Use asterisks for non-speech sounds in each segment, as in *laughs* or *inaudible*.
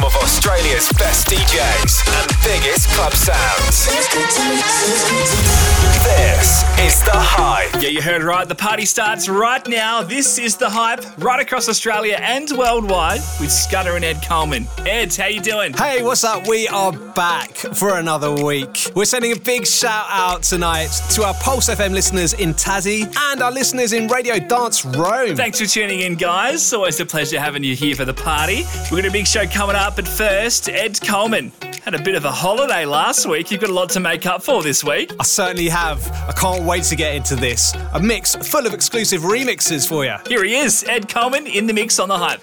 Home of Australia's best DJs and biggest club sounds. This is The Hype. Yeah, you heard right. The party starts right now. This is the hype right across Australia and worldwide with Scudder and Ed Coleman. Ed, how you doing? Hey, what's up? We are back for another week. We're sending a big shout out tonight to our Pulse FM listeners in Tassie and our listeners in Radio Dance Rome. Thanks for tuning in, guys. Always a pleasure having you here for the party. We've got a big show coming up, but first, Ed Coleman had a bit of a holiday last week. You've got a lot to make up for this week. I certainly have. I can't wait to get into this. A mix full of exclusive remixes for you. Here he is, Ed Coleman in the mix on the hype.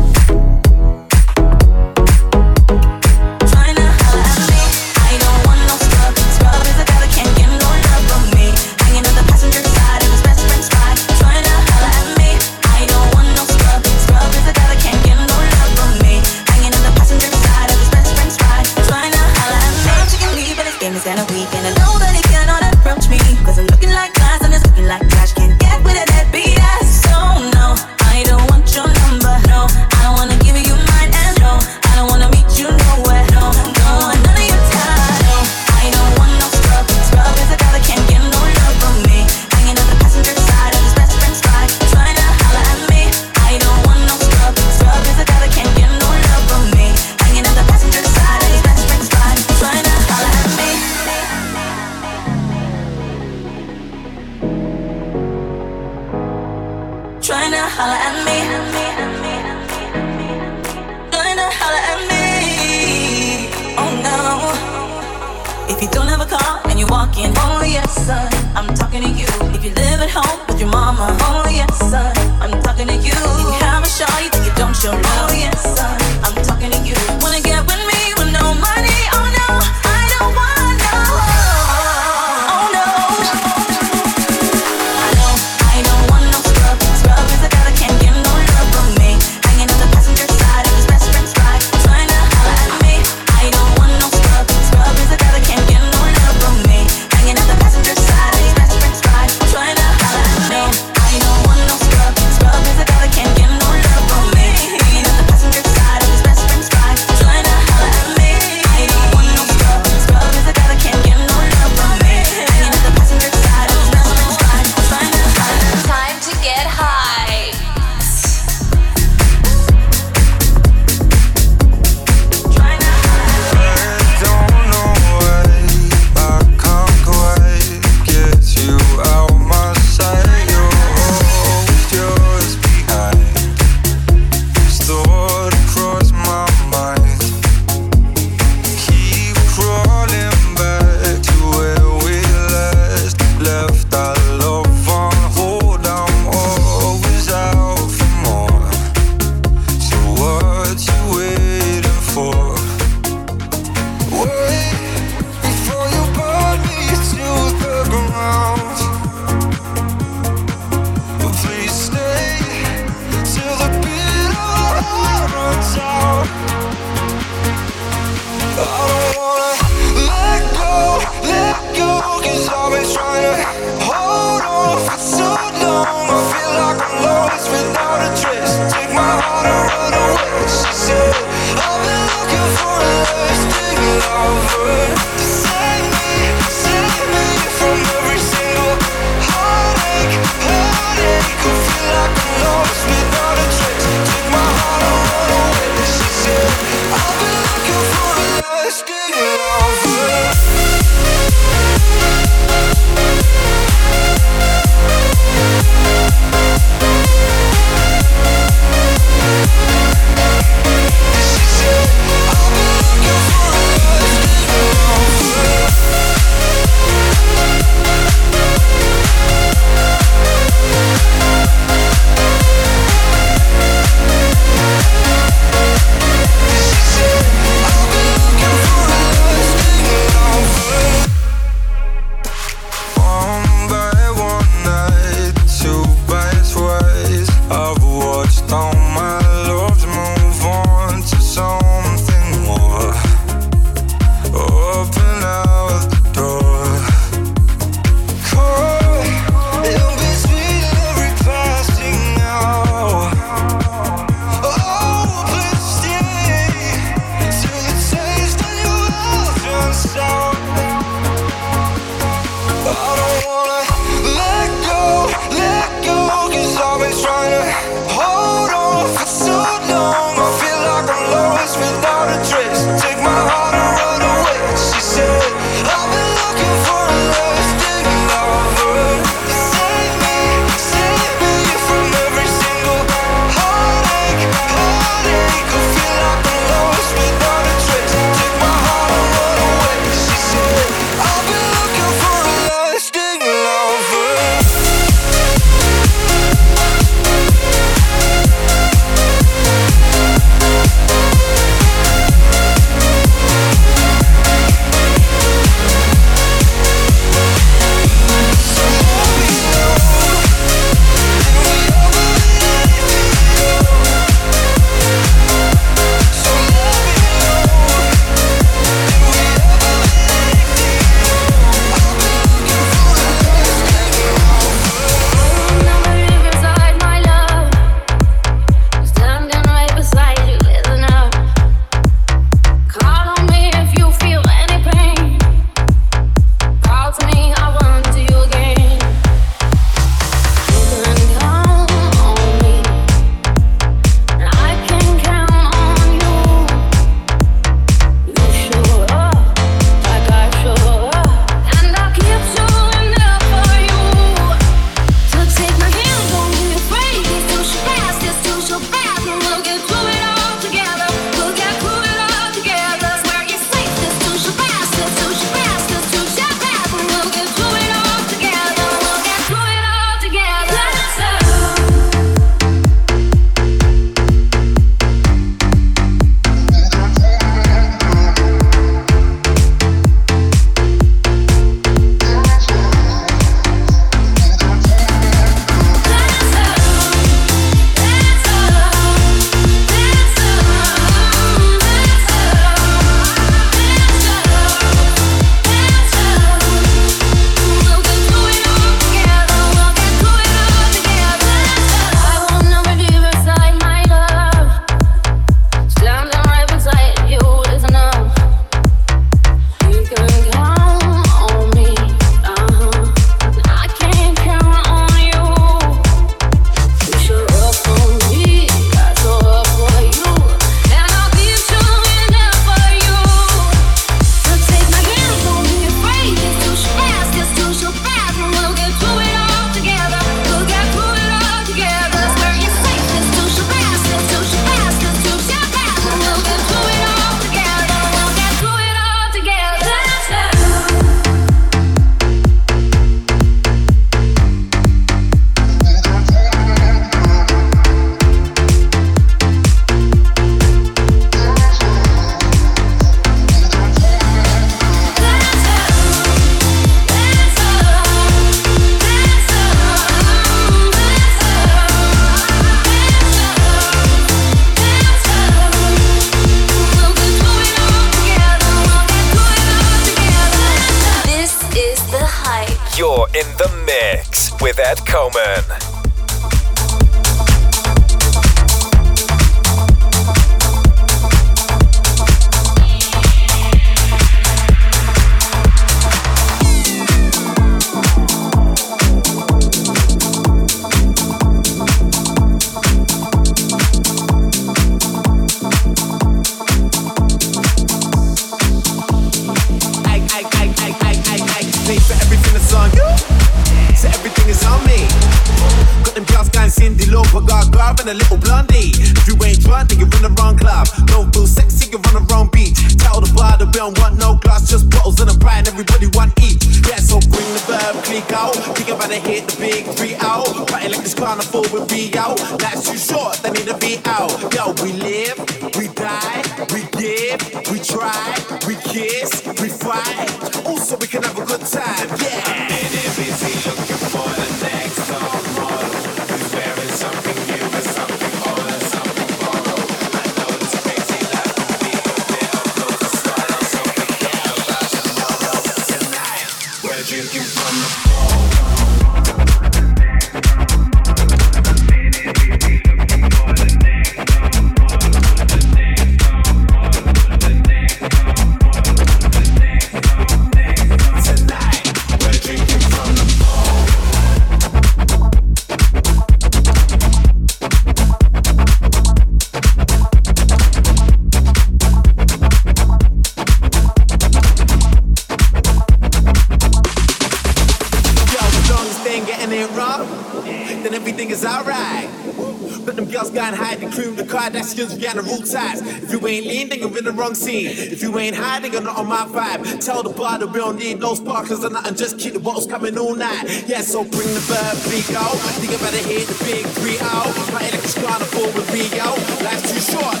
in the wrong scene. If you ain't hiding nigga, not on my vibe. Tell the bar that we don't need no sparklers or nothing, just keep the bottles coming all night. Yeah, so bring the verb, big out. Think about it, hit the big three out. My electric carnival with Rio. Life's too short.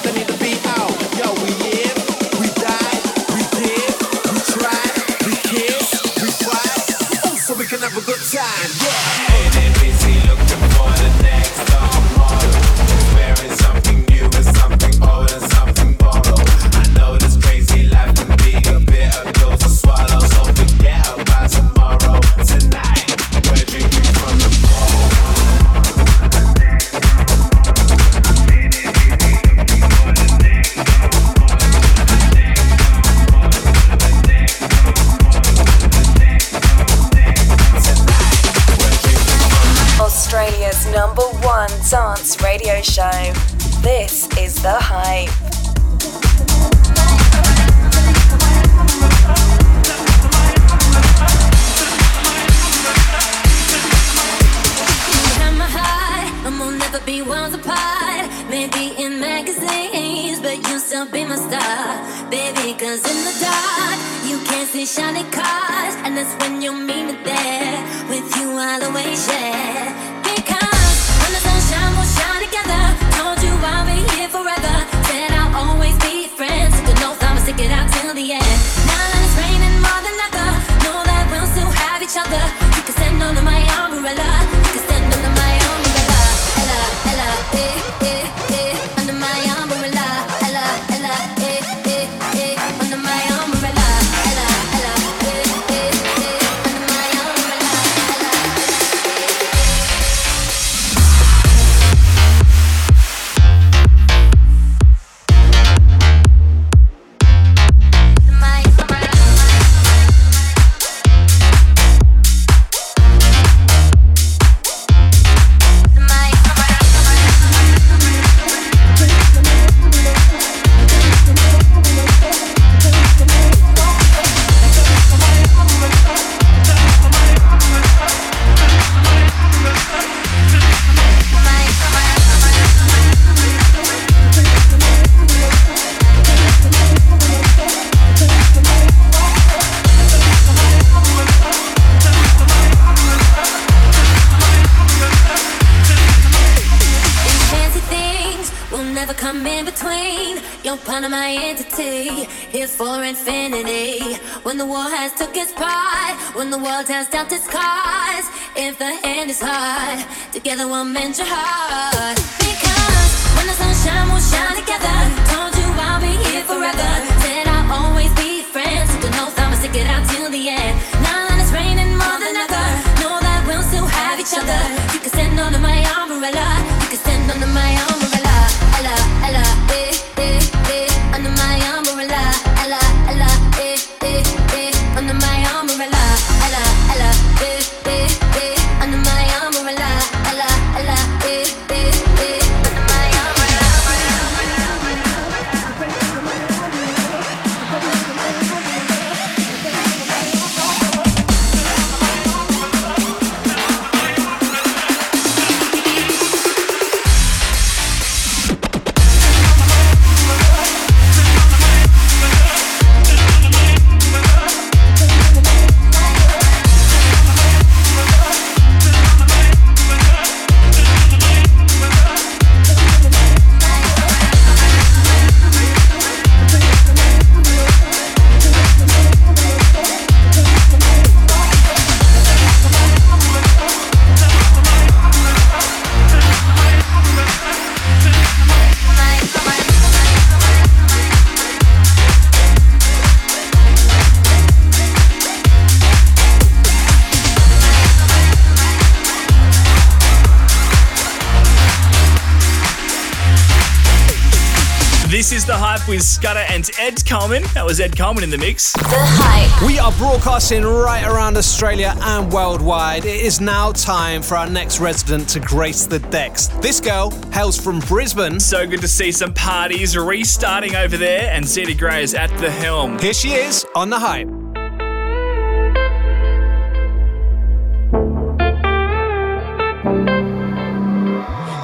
and Ed Carmen. That was Ed Carmen in the mix. The Hype. We are broadcasting right around Australia and worldwide. It is now time for our next resident to grace the decks. This girl hails from Brisbane. So good to see some parties restarting over there, and Zeddy Gray is at the helm. Here she is on The Hype.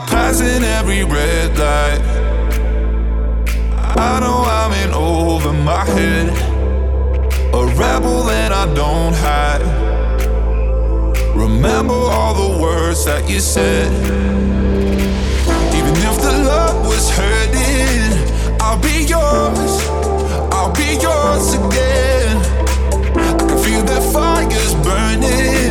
Passing every red light. I don't my head. A rebel that I don't hide. Remember all the words that you said. Even if the love was hurting, I'll be yours. I'll be yours again. I can feel that fire's burning.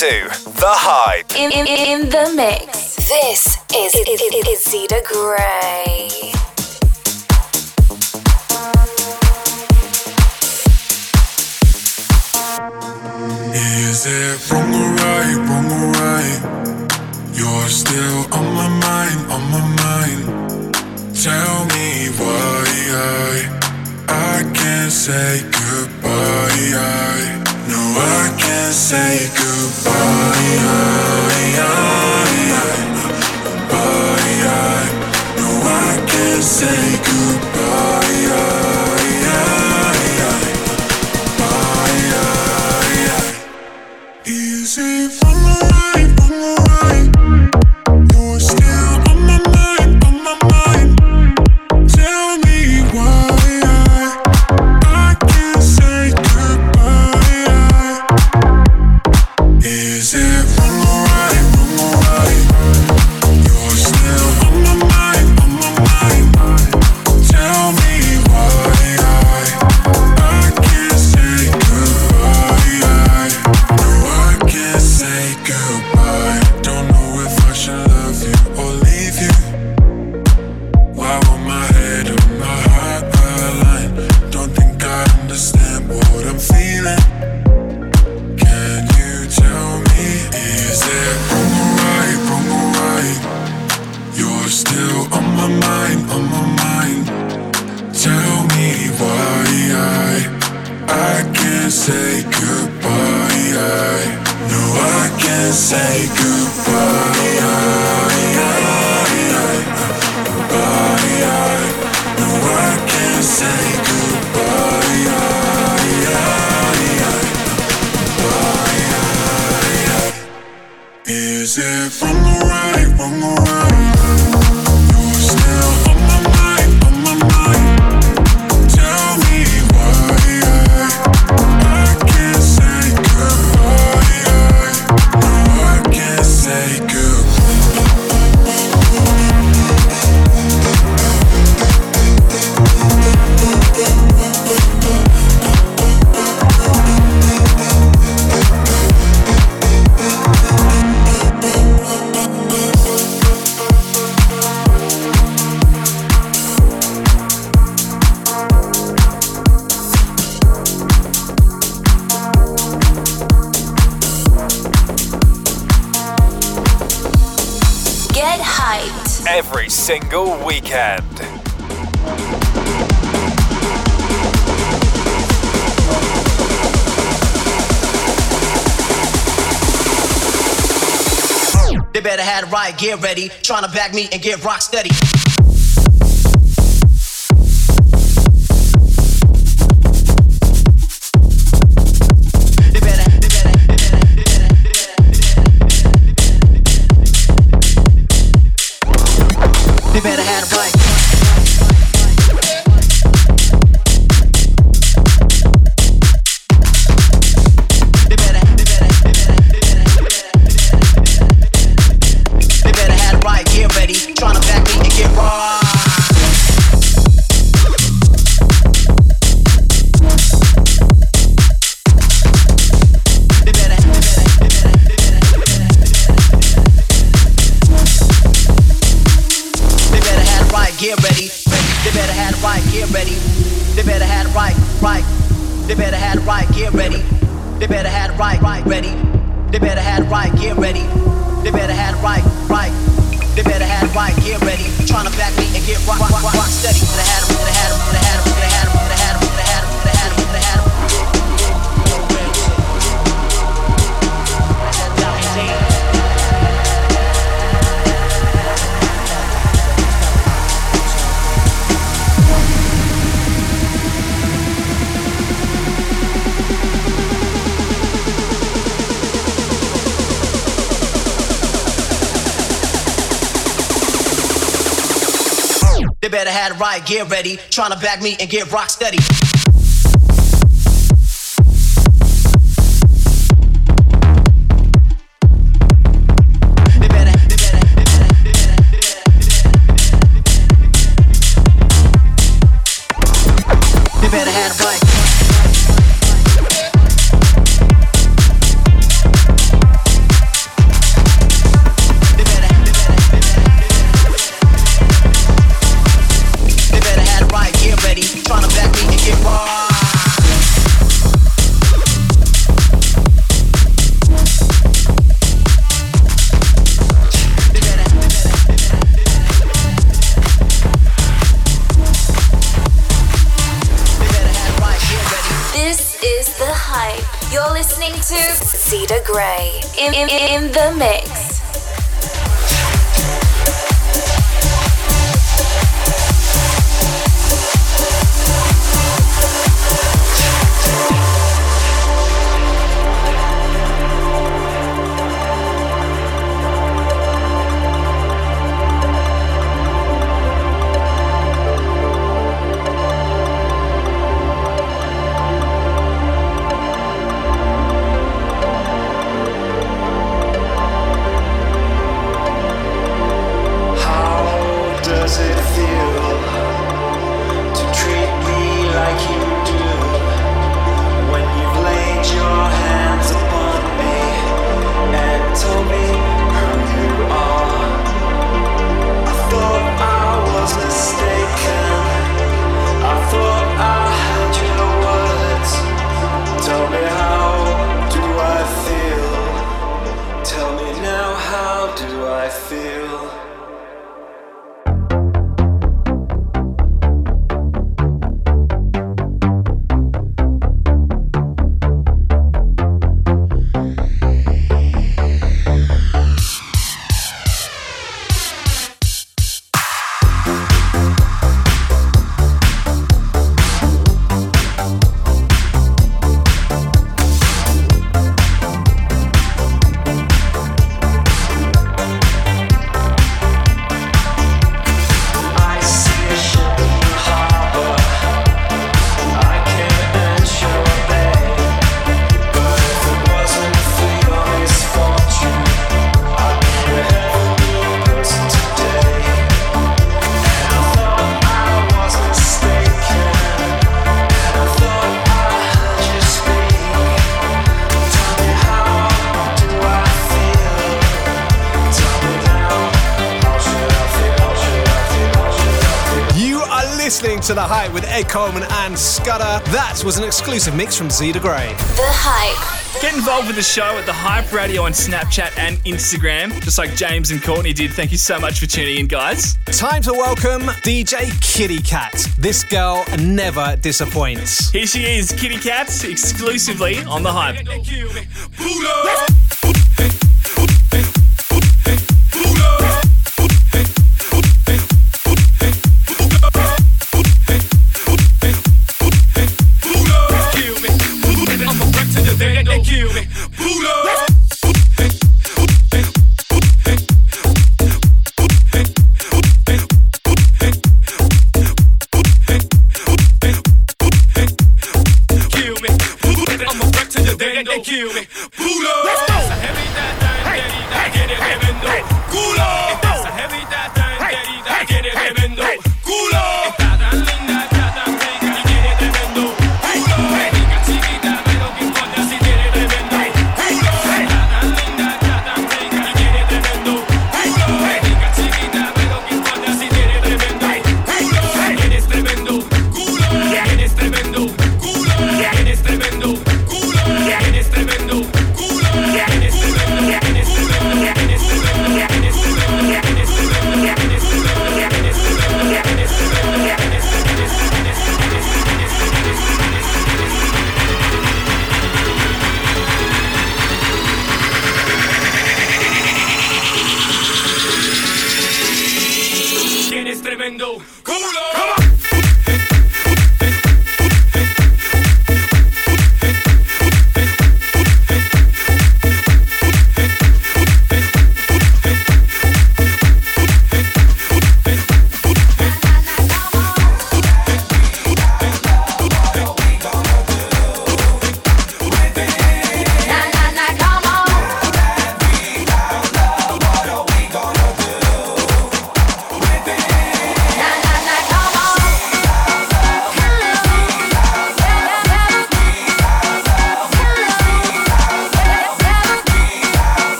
two. single weekend. They better have the right, get ready. Trying to back me and get rock steady. right, get ready. Trying to bag me and get rock steady. This was an exclusive mix from Z to Grey. The Hype. Get involved with the show at The Hype Radio on Snapchat and Instagram, just like James and Courtney did. Thank you so much for tuning in, guys. Time to welcome DJ Kitty Cat. This girl never disappoints. Here she is, Kitty Cat, exclusively on The Hype.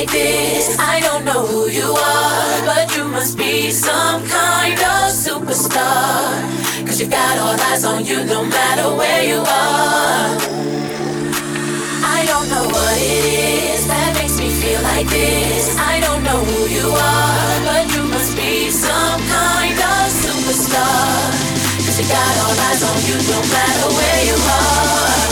like this. I don't know who you are, but you must be some kind of superstar. Cause you got all eyes on you no matter where you are. I don't know what it is that makes me feel like this. I don't know who you are, but you must be some kind of superstar. Cause you got all eyes on you no matter where you are.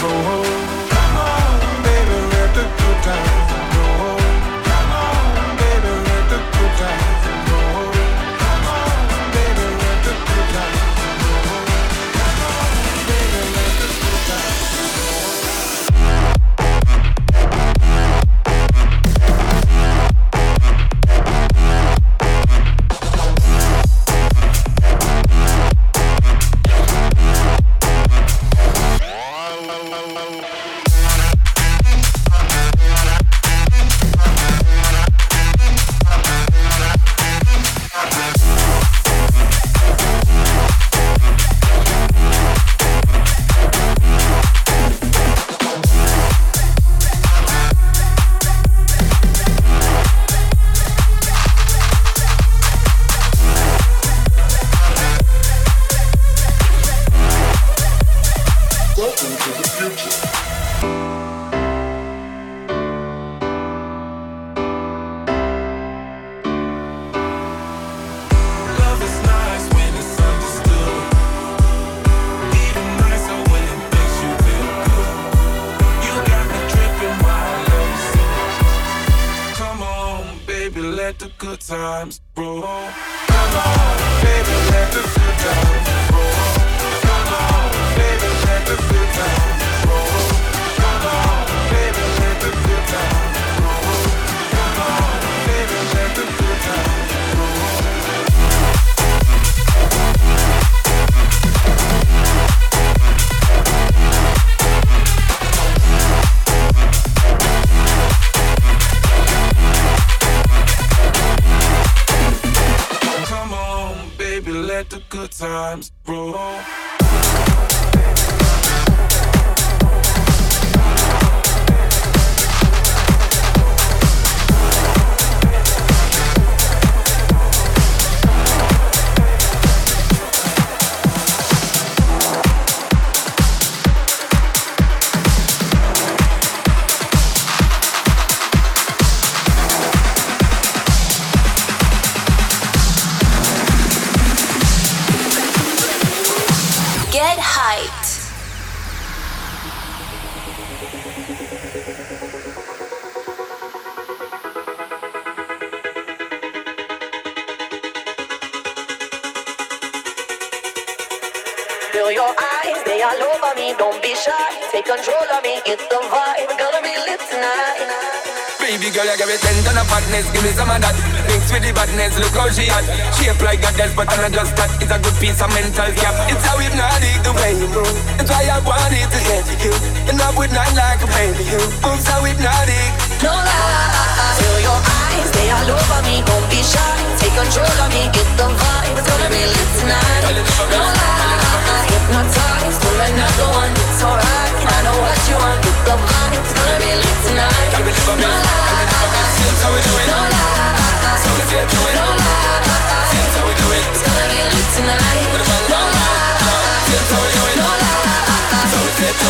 go home.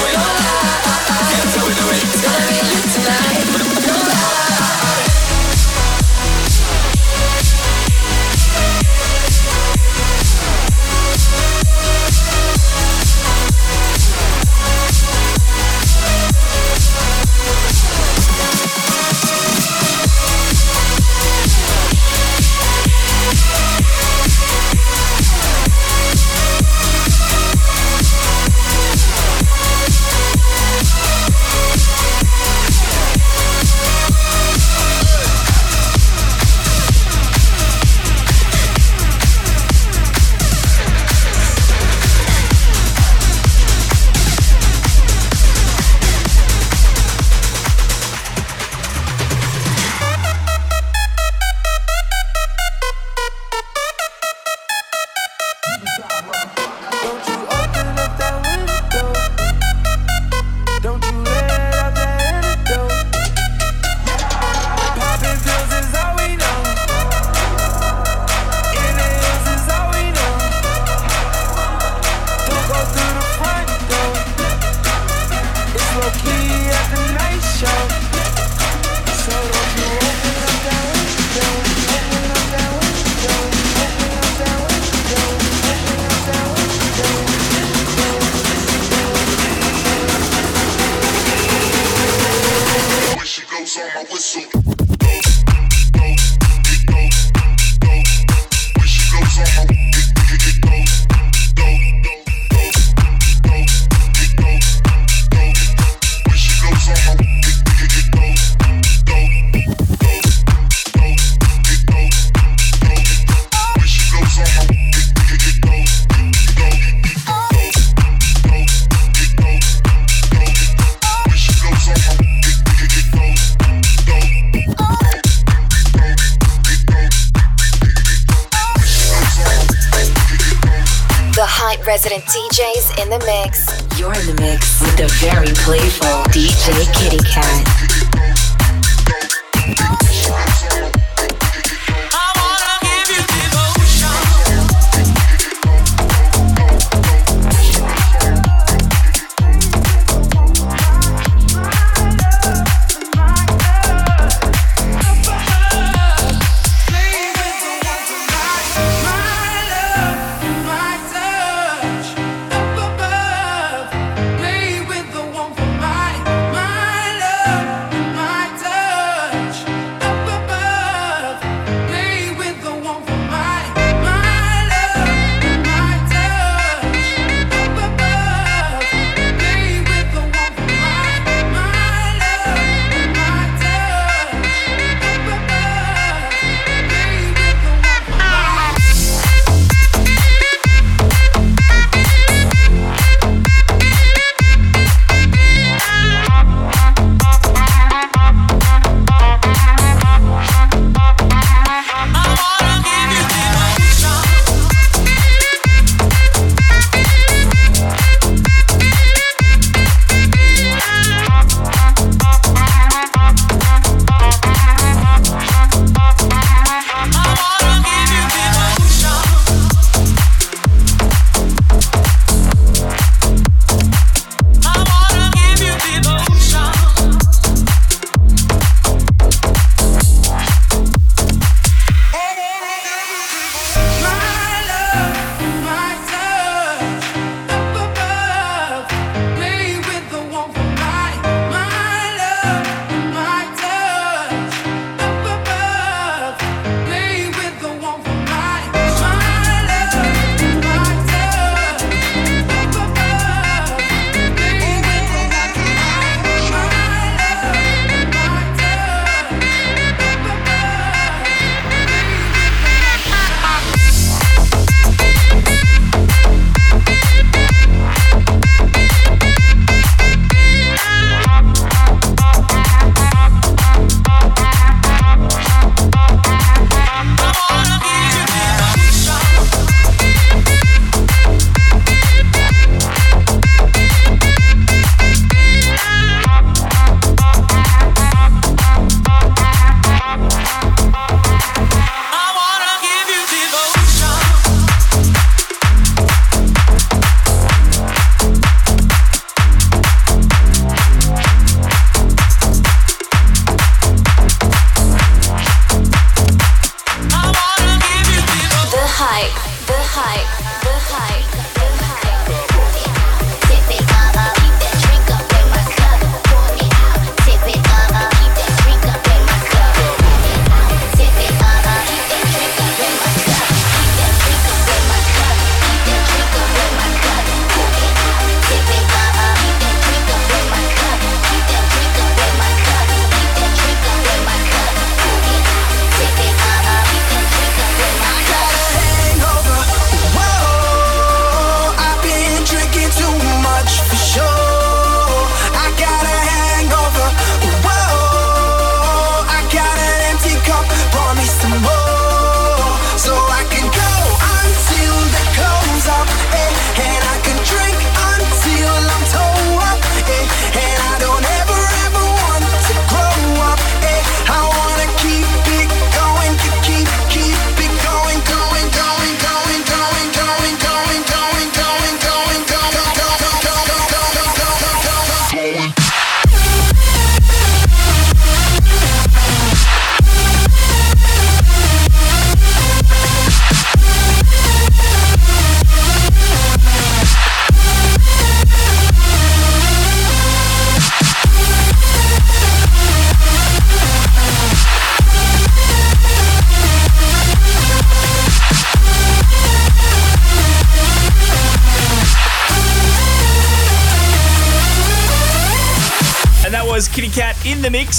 Let's it.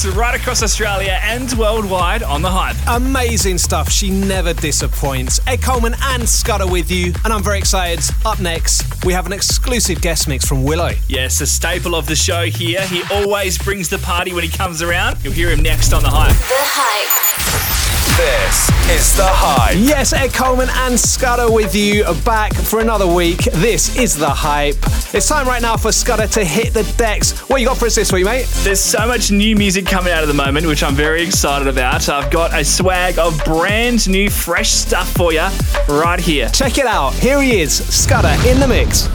right across Australia and worldwide on The Hype. Amazing stuff. She never disappoints. Ed Coleman and Scudder with you, and I'm very excited. Up next, we have an exclusive guest mix from Willo. Yes, a staple of the show here. He always brings the party when he comes around. You'll hear him next on The Hype. The Hype. This is The Hype. Yes, Ed Coleman and Scudder with you back for another week. This is The Hype. It's time right now for Scudder to hit the decks. What you got for us this week, mate? There's so much new music coming out at the moment, which I'm very excited about. I've got a swag of brand new, fresh stuff for you right here. Check it out. Here he is, Scudder in the mix.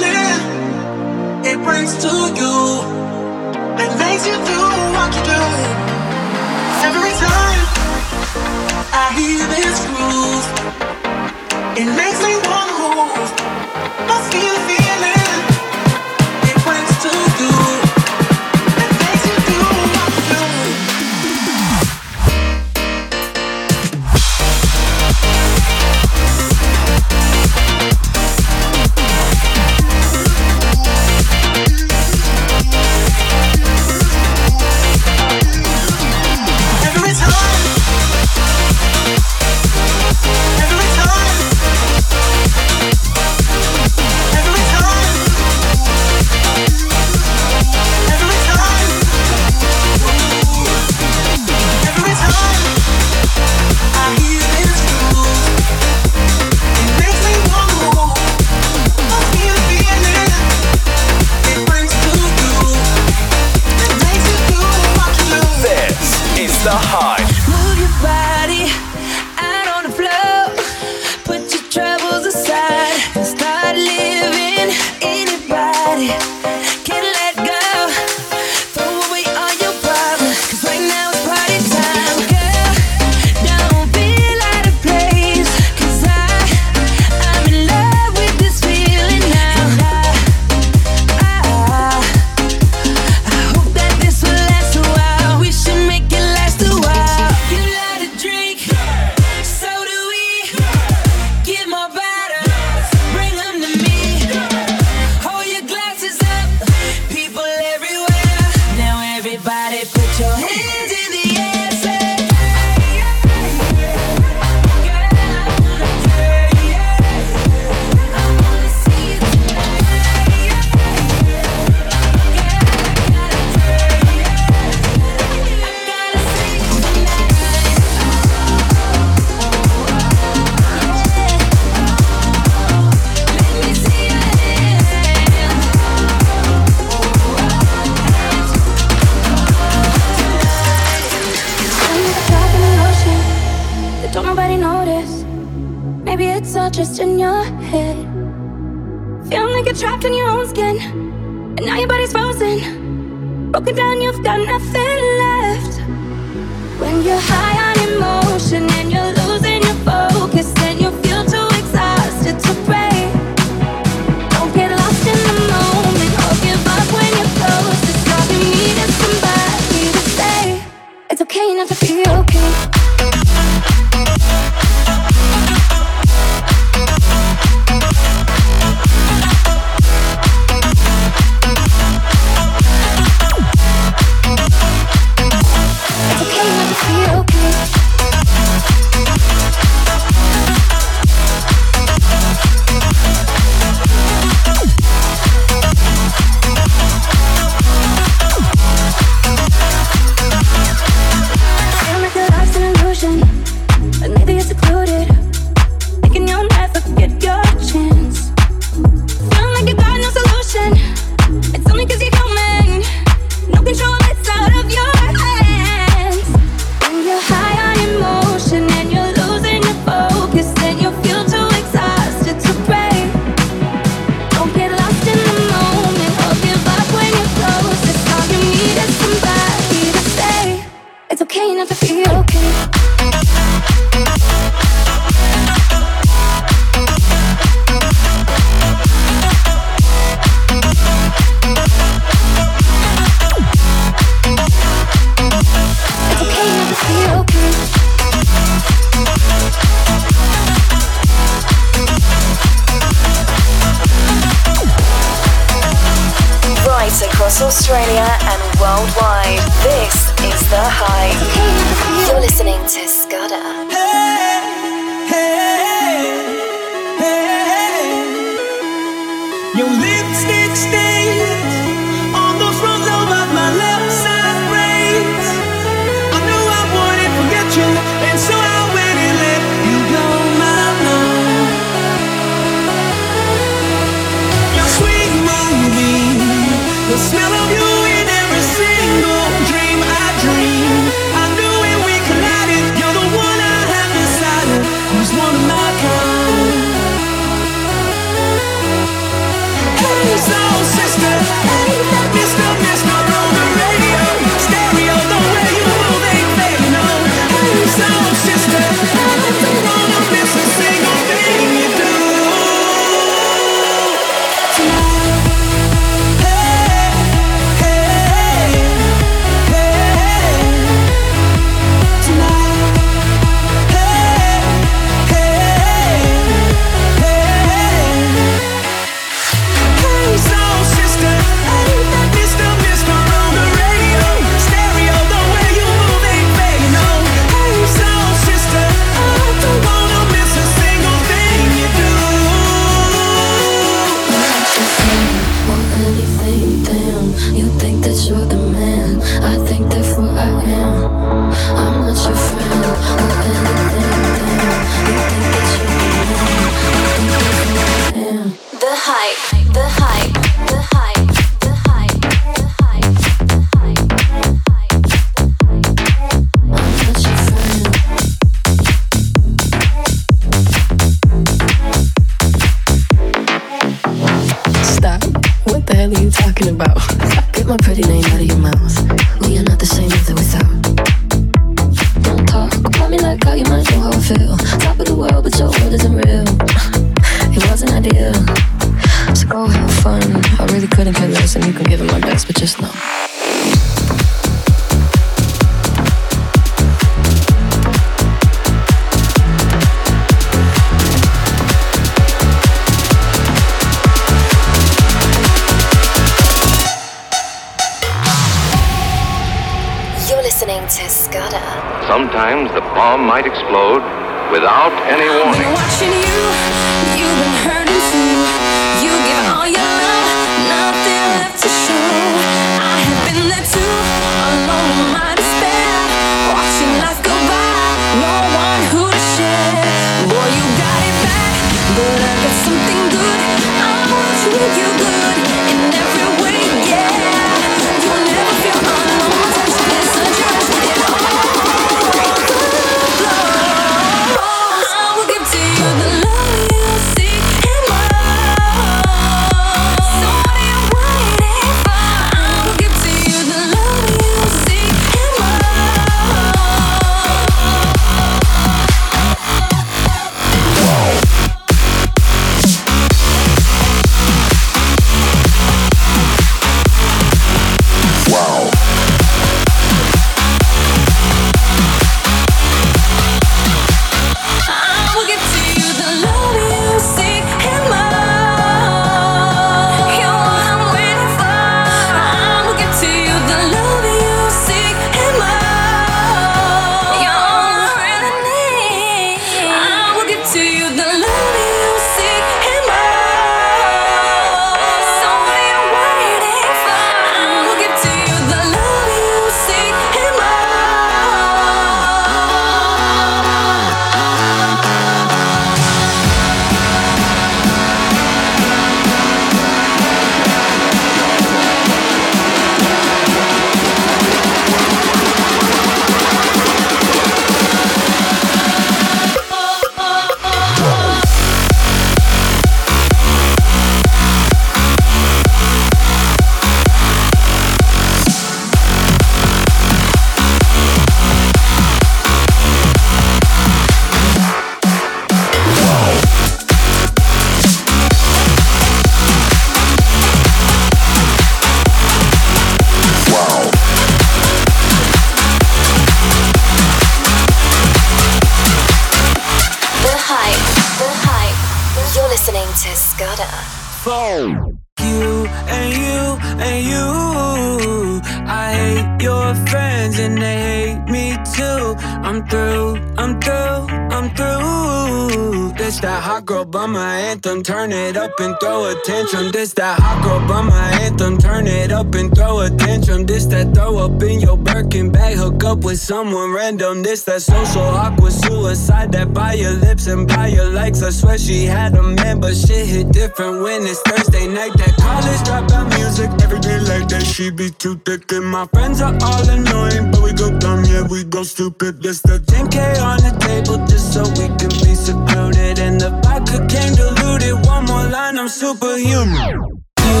It up and throw a tantrum. This that hot girl bummer anthem, turn it up and throw a tantrum. This that throw up in your Birkin bag, hook up with someone random. This that social awkward suicide that by your lips and by your likes. I swear she had a man, but shit hit different when it's Thursday night. That college dropout music every day like that. She be too thick, and my friends are all annoying, but we go dumb, yeah, we go stupid. This the 10k on the table just so we can be secluded, and the vodka came diluted. One line, I'm superhuman. You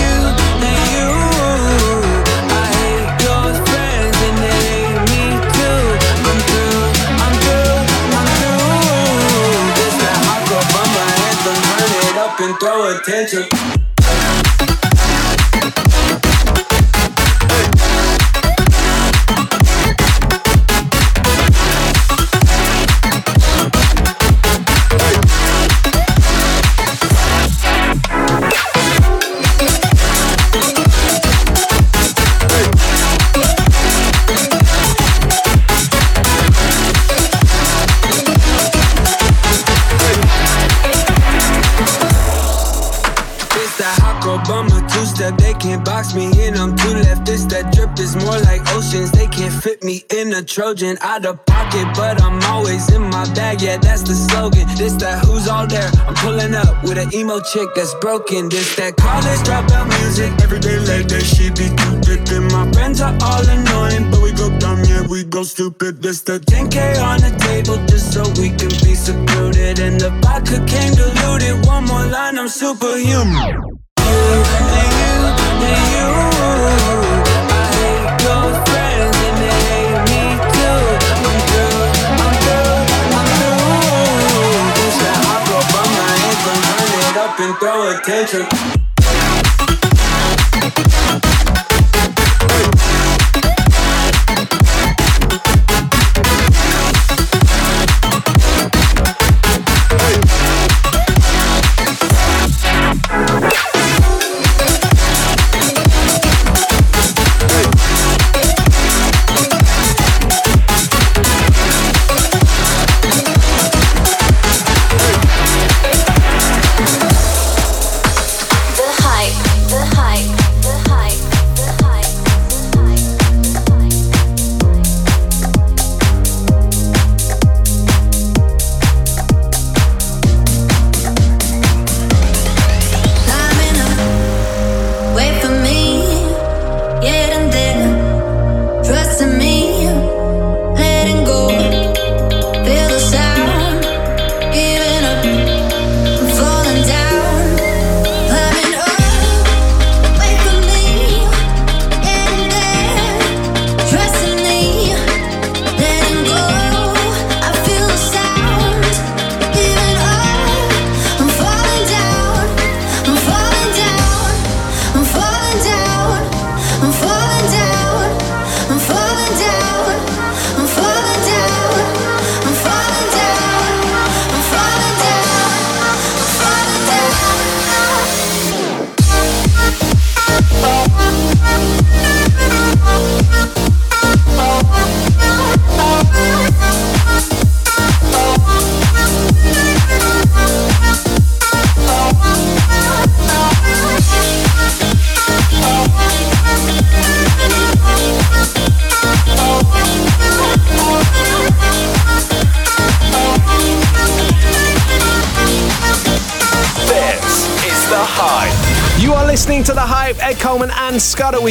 you you. I hate your friends and they hate me too. I'm through, I'm through, I'm through. Hot girl turn it up and throw attention. Trojan out of pocket, but I'm always in my bag. Yeah, that's the slogan. This that who's all there. I'm pulling up with an emo chick that's broken. This that college dropout music. Every day like that, she be too thick. And my friends are all annoying, but we go dumb. Yeah, we go stupid. This the 10k on the table just so we can be secluded. And the vodka came diluted. One more line, I'm superhuman. You and you and you. Up and throw attention.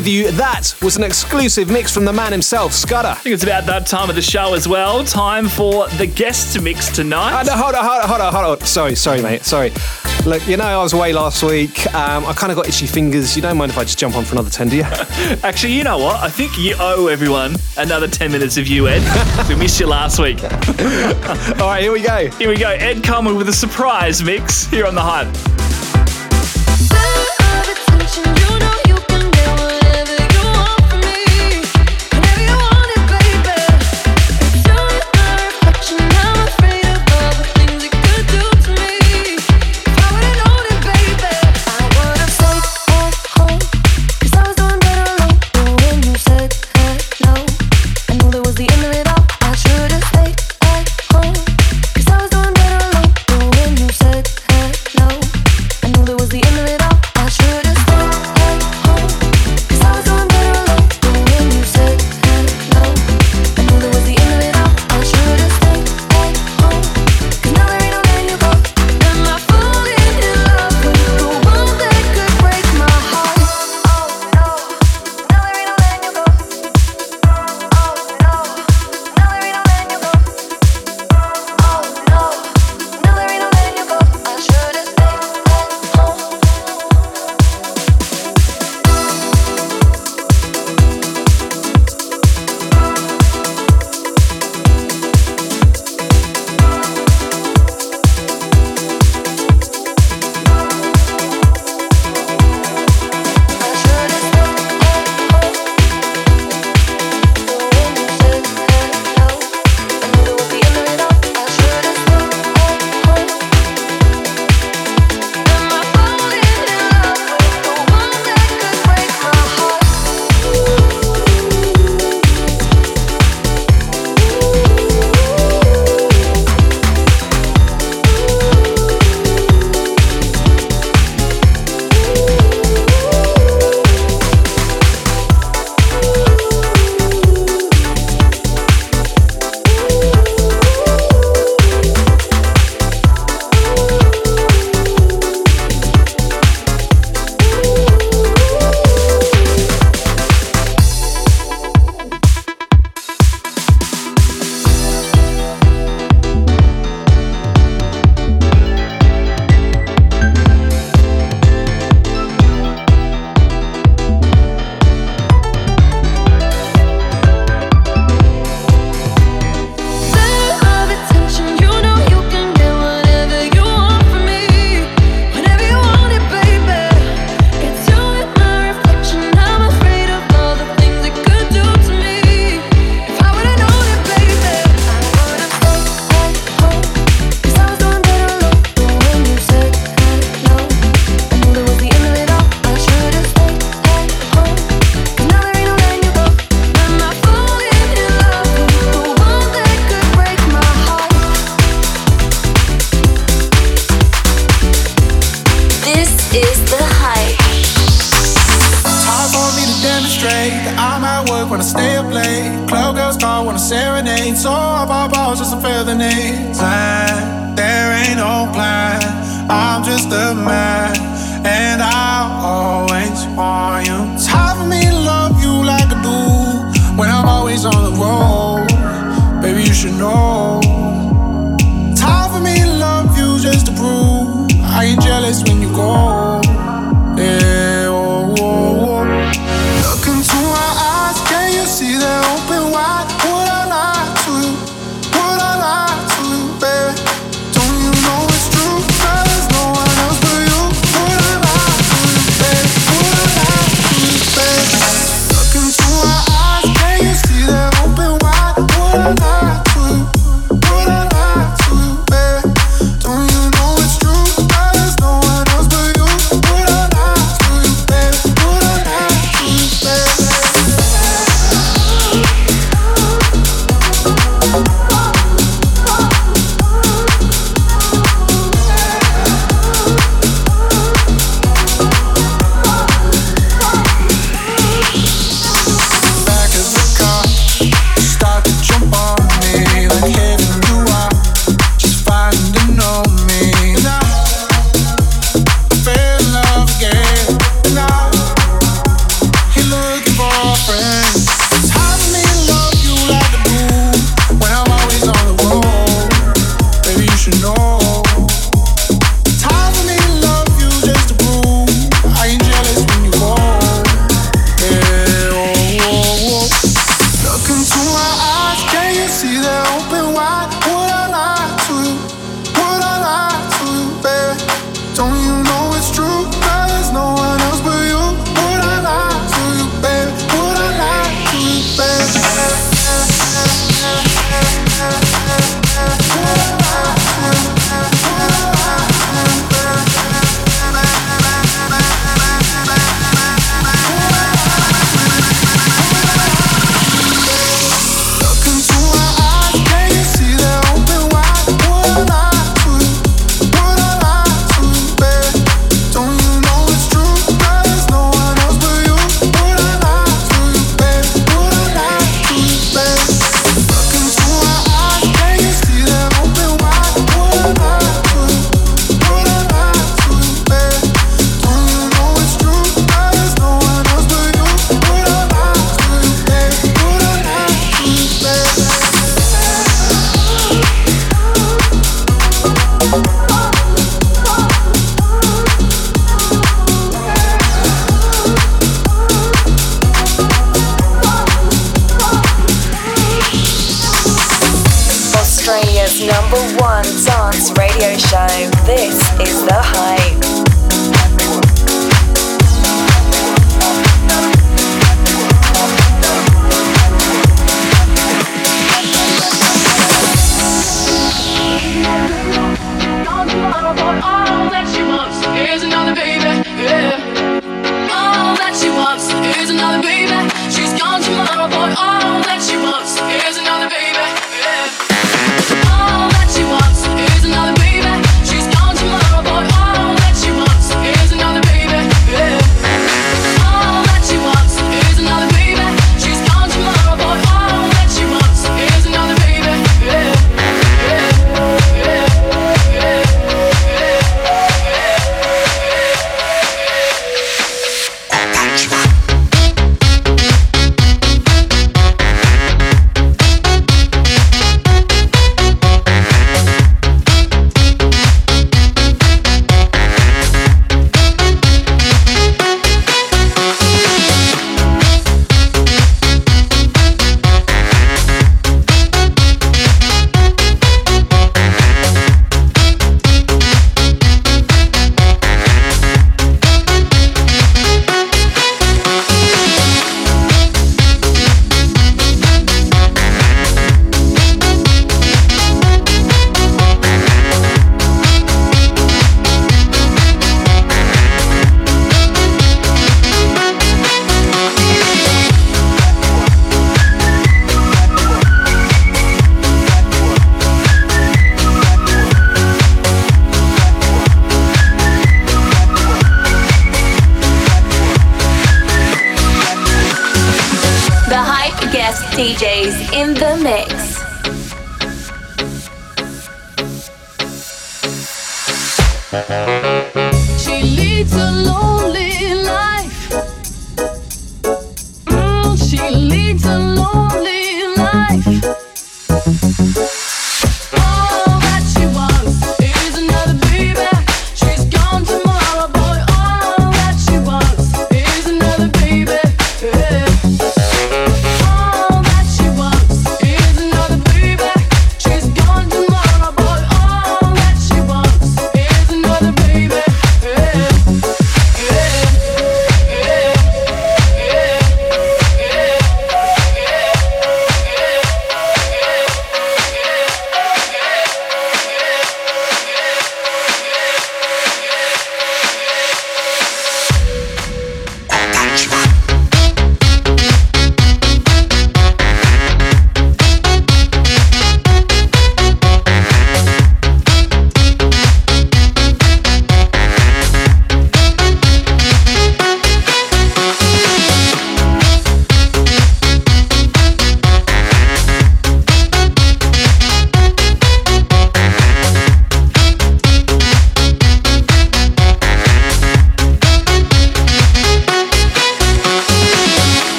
With you. That was an exclusive mix from the man himself, Scudder. I think it's about that time of the show as well. Time for the guest mix tonight. Uh, no, hold on, hold on, hold on, hold on. Sorry, sorry, mate. Sorry. Look, you know, I was away last week. Um, I kind of got itchy fingers. You don't mind if I just jump on for another 10, do you? *laughs* Actually, you know what? I think you owe everyone another 10 minutes of you, Ed. *laughs* we missed you last week. *laughs* All right, here we go. Here we go. Ed Coleman with a surprise mix here on The Hype.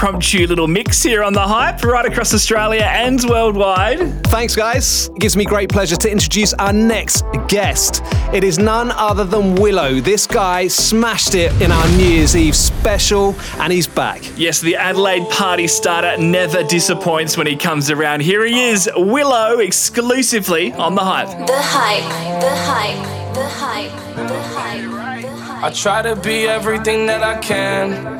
Impromptu little mix here on the hype right across Australia and worldwide. Thanks, guys. It gives me great pleasure to introduce our next guest. It is none other than Willo. This guy smashed it in our New Year's Eve special, and he's back. Yes, the Adelaide party starter never disappoints when he comes around. Here he is, Willo, exclusively on the hype. The hype. The hype. The hype. The hype. I try to be everything that I can, but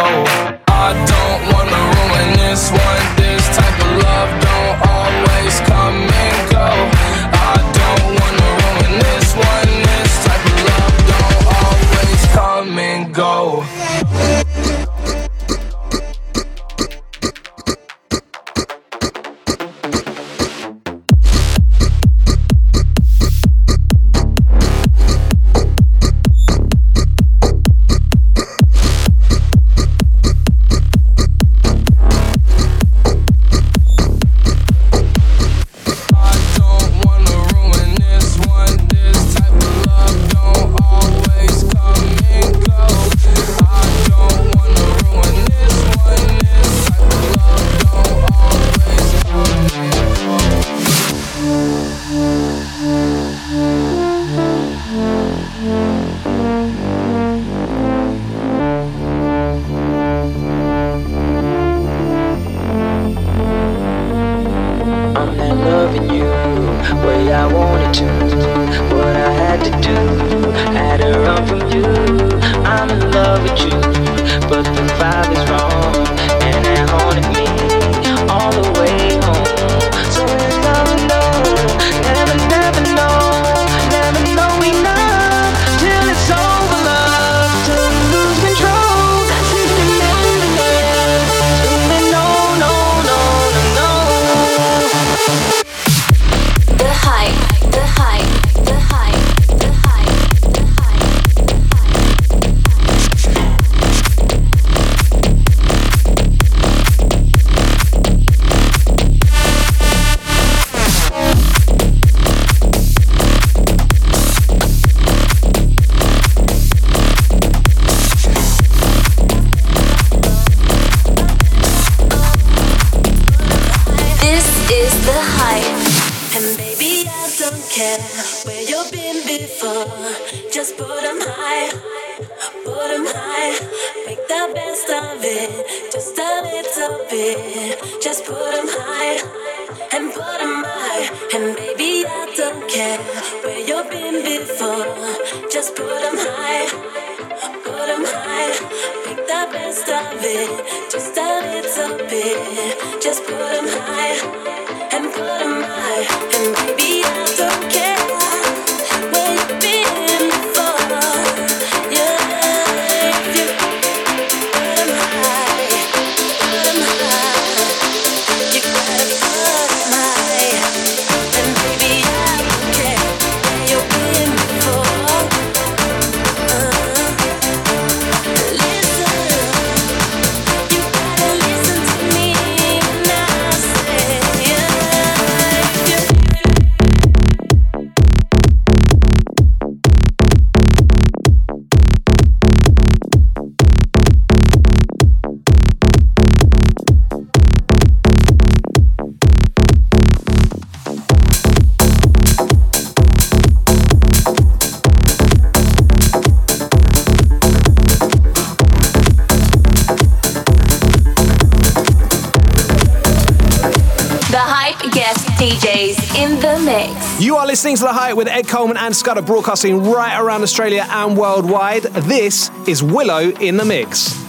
listening to The Hype with Ed Coleman and Scudder broadcasting right around Australia and worldwide. This is Willo in the Mix.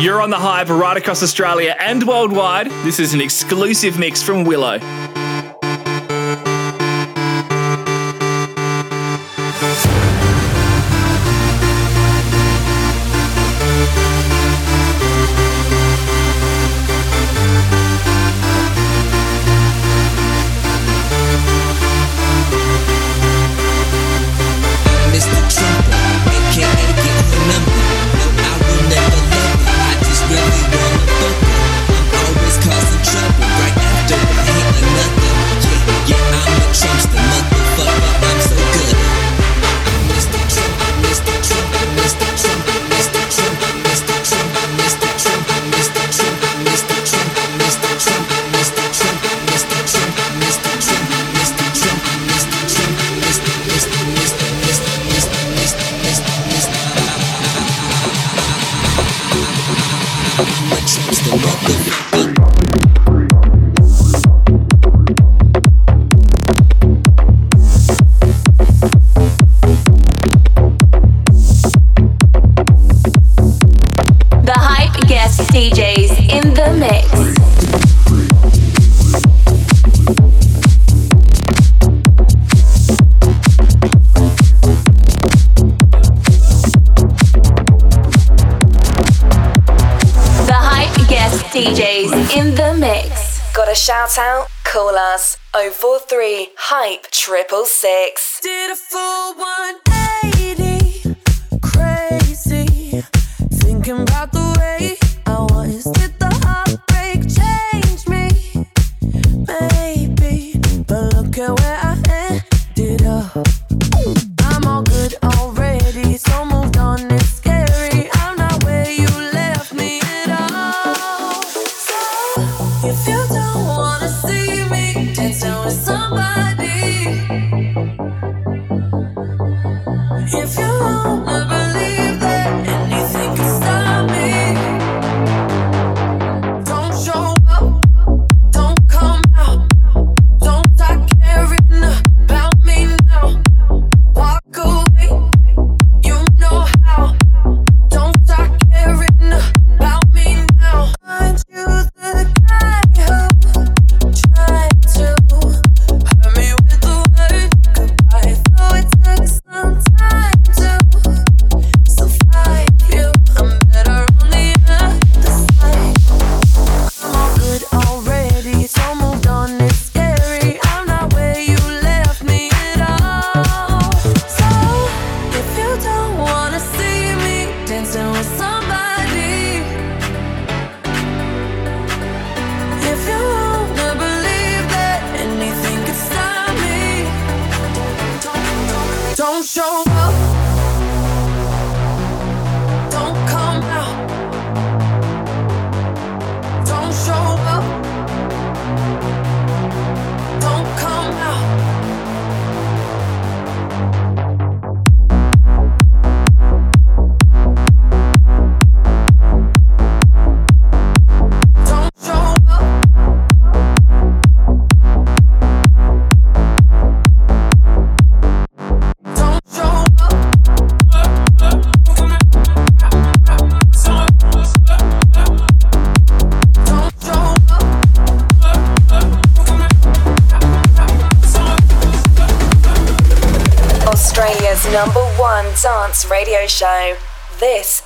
You're on the Hype right across Australia and worldwide. This is an exclusive mix from Willo. shout out, call us 043 Hype 666. Did a full 180, crazy, thinking about the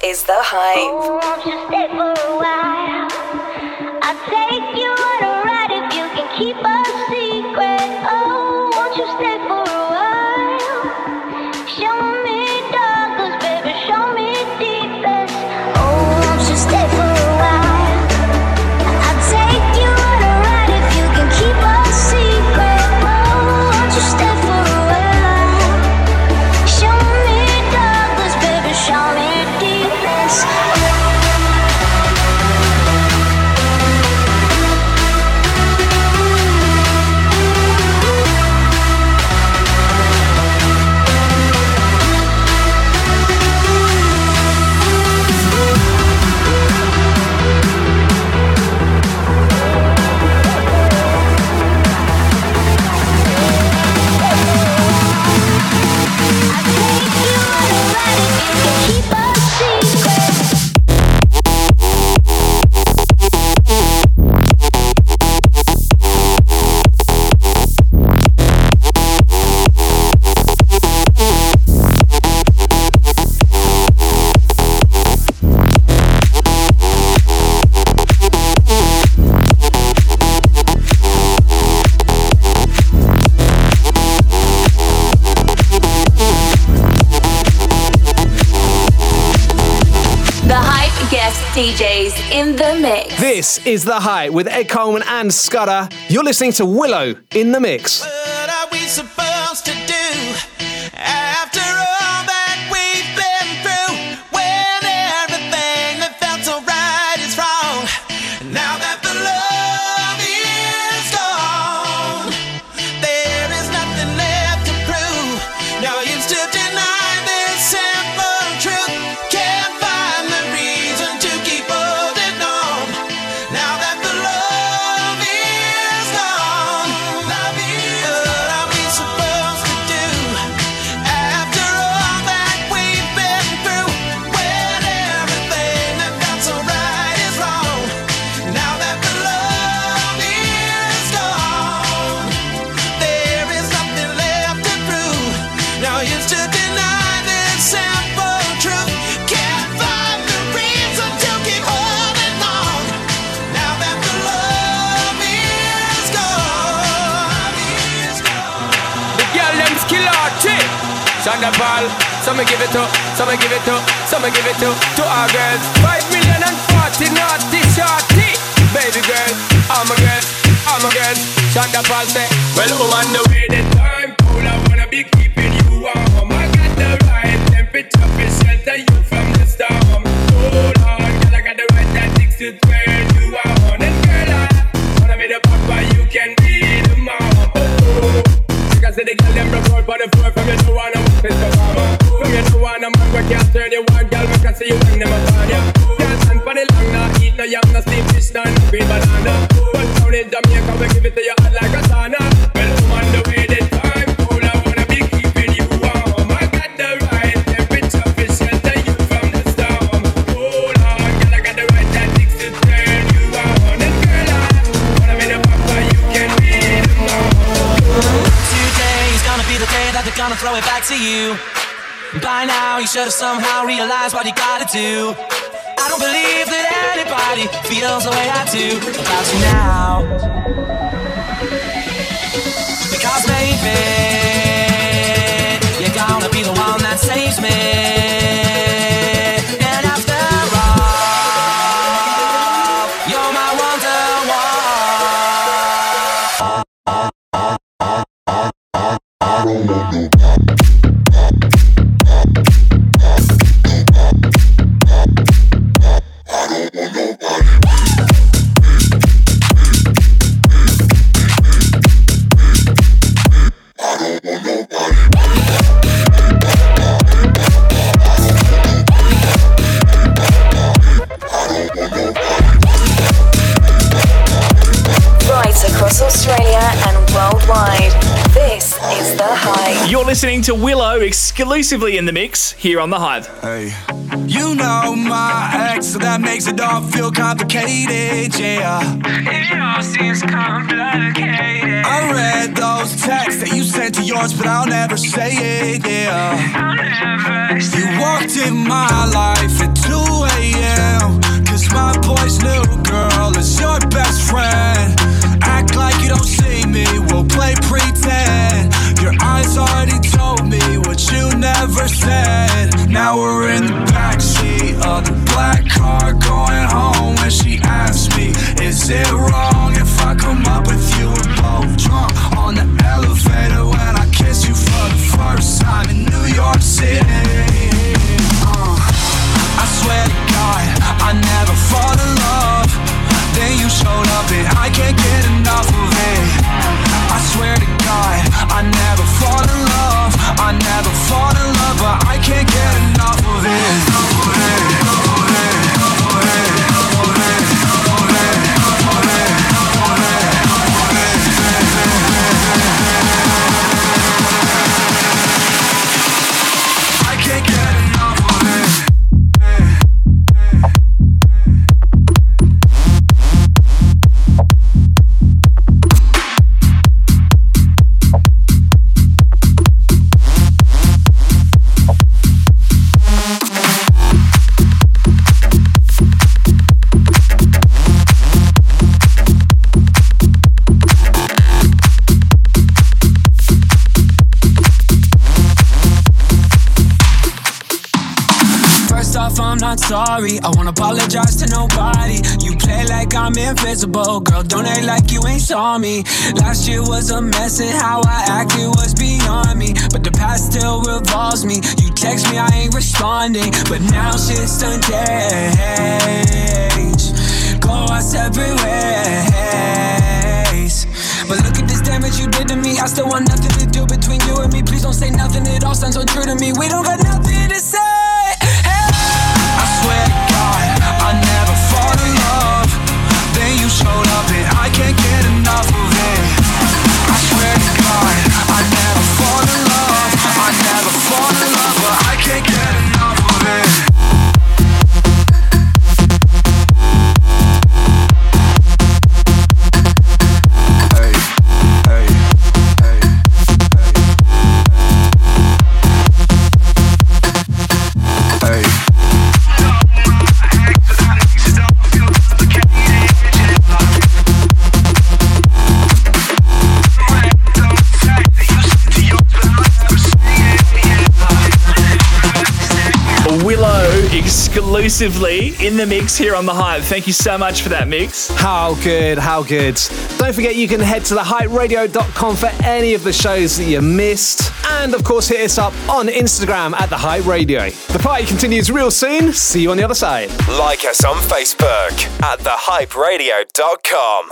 is the hype. This is The Hype with Ed Coleman and Scudder. You're listening to Willo in the Mix. Do. Listening to Willo exclusively in the mix here on The Hype. Hey. You know my ex, so that makes it all feel complicated, yeah. It all seems complicated. I read those texts that you sent to yours, but I'll never say it, yeah. You walked in my life at 2 a.m. Cause my boy's new girl is your best friend. Act like you don't see me, we'll play pretend. Your eyes already told me what you never said. Now we're in the backseat of the black car going home. And she asked me, Is it wrong if I come up with you and both drunk on the elevator when I kiss you for the first time in New York City? Uh, I swear to God, I never fall in love. Then you showed up and I can't get enough of it. I swear to God, Invisible. Girl, don't act like you ain't saw me. Last year was a mess, and how I acted was beyond me. But the past still revolves me. You text me, I ain't responding. But now shit's done changed. Go our separate ways. But look at this damage you did to me. I still want nothing to do between you and me. Please don't say nothing. It all sounds so true to me. We don't got nothing to say. Showed up and I can't get enough of it. I swear to God, I never fall in love. I never fall in love, but I can't get enough of it. Exclusively in the mix here on The Hype. Thank you so much for that mix. How good, how good. Don't forget you can head to thehyperadio.com for any of the shows that you missed. And of course, hit us up on Instagram at The Hype Radio. The party continues real soon. See you on the other side. Like us on Facebook at thehyperadio.com.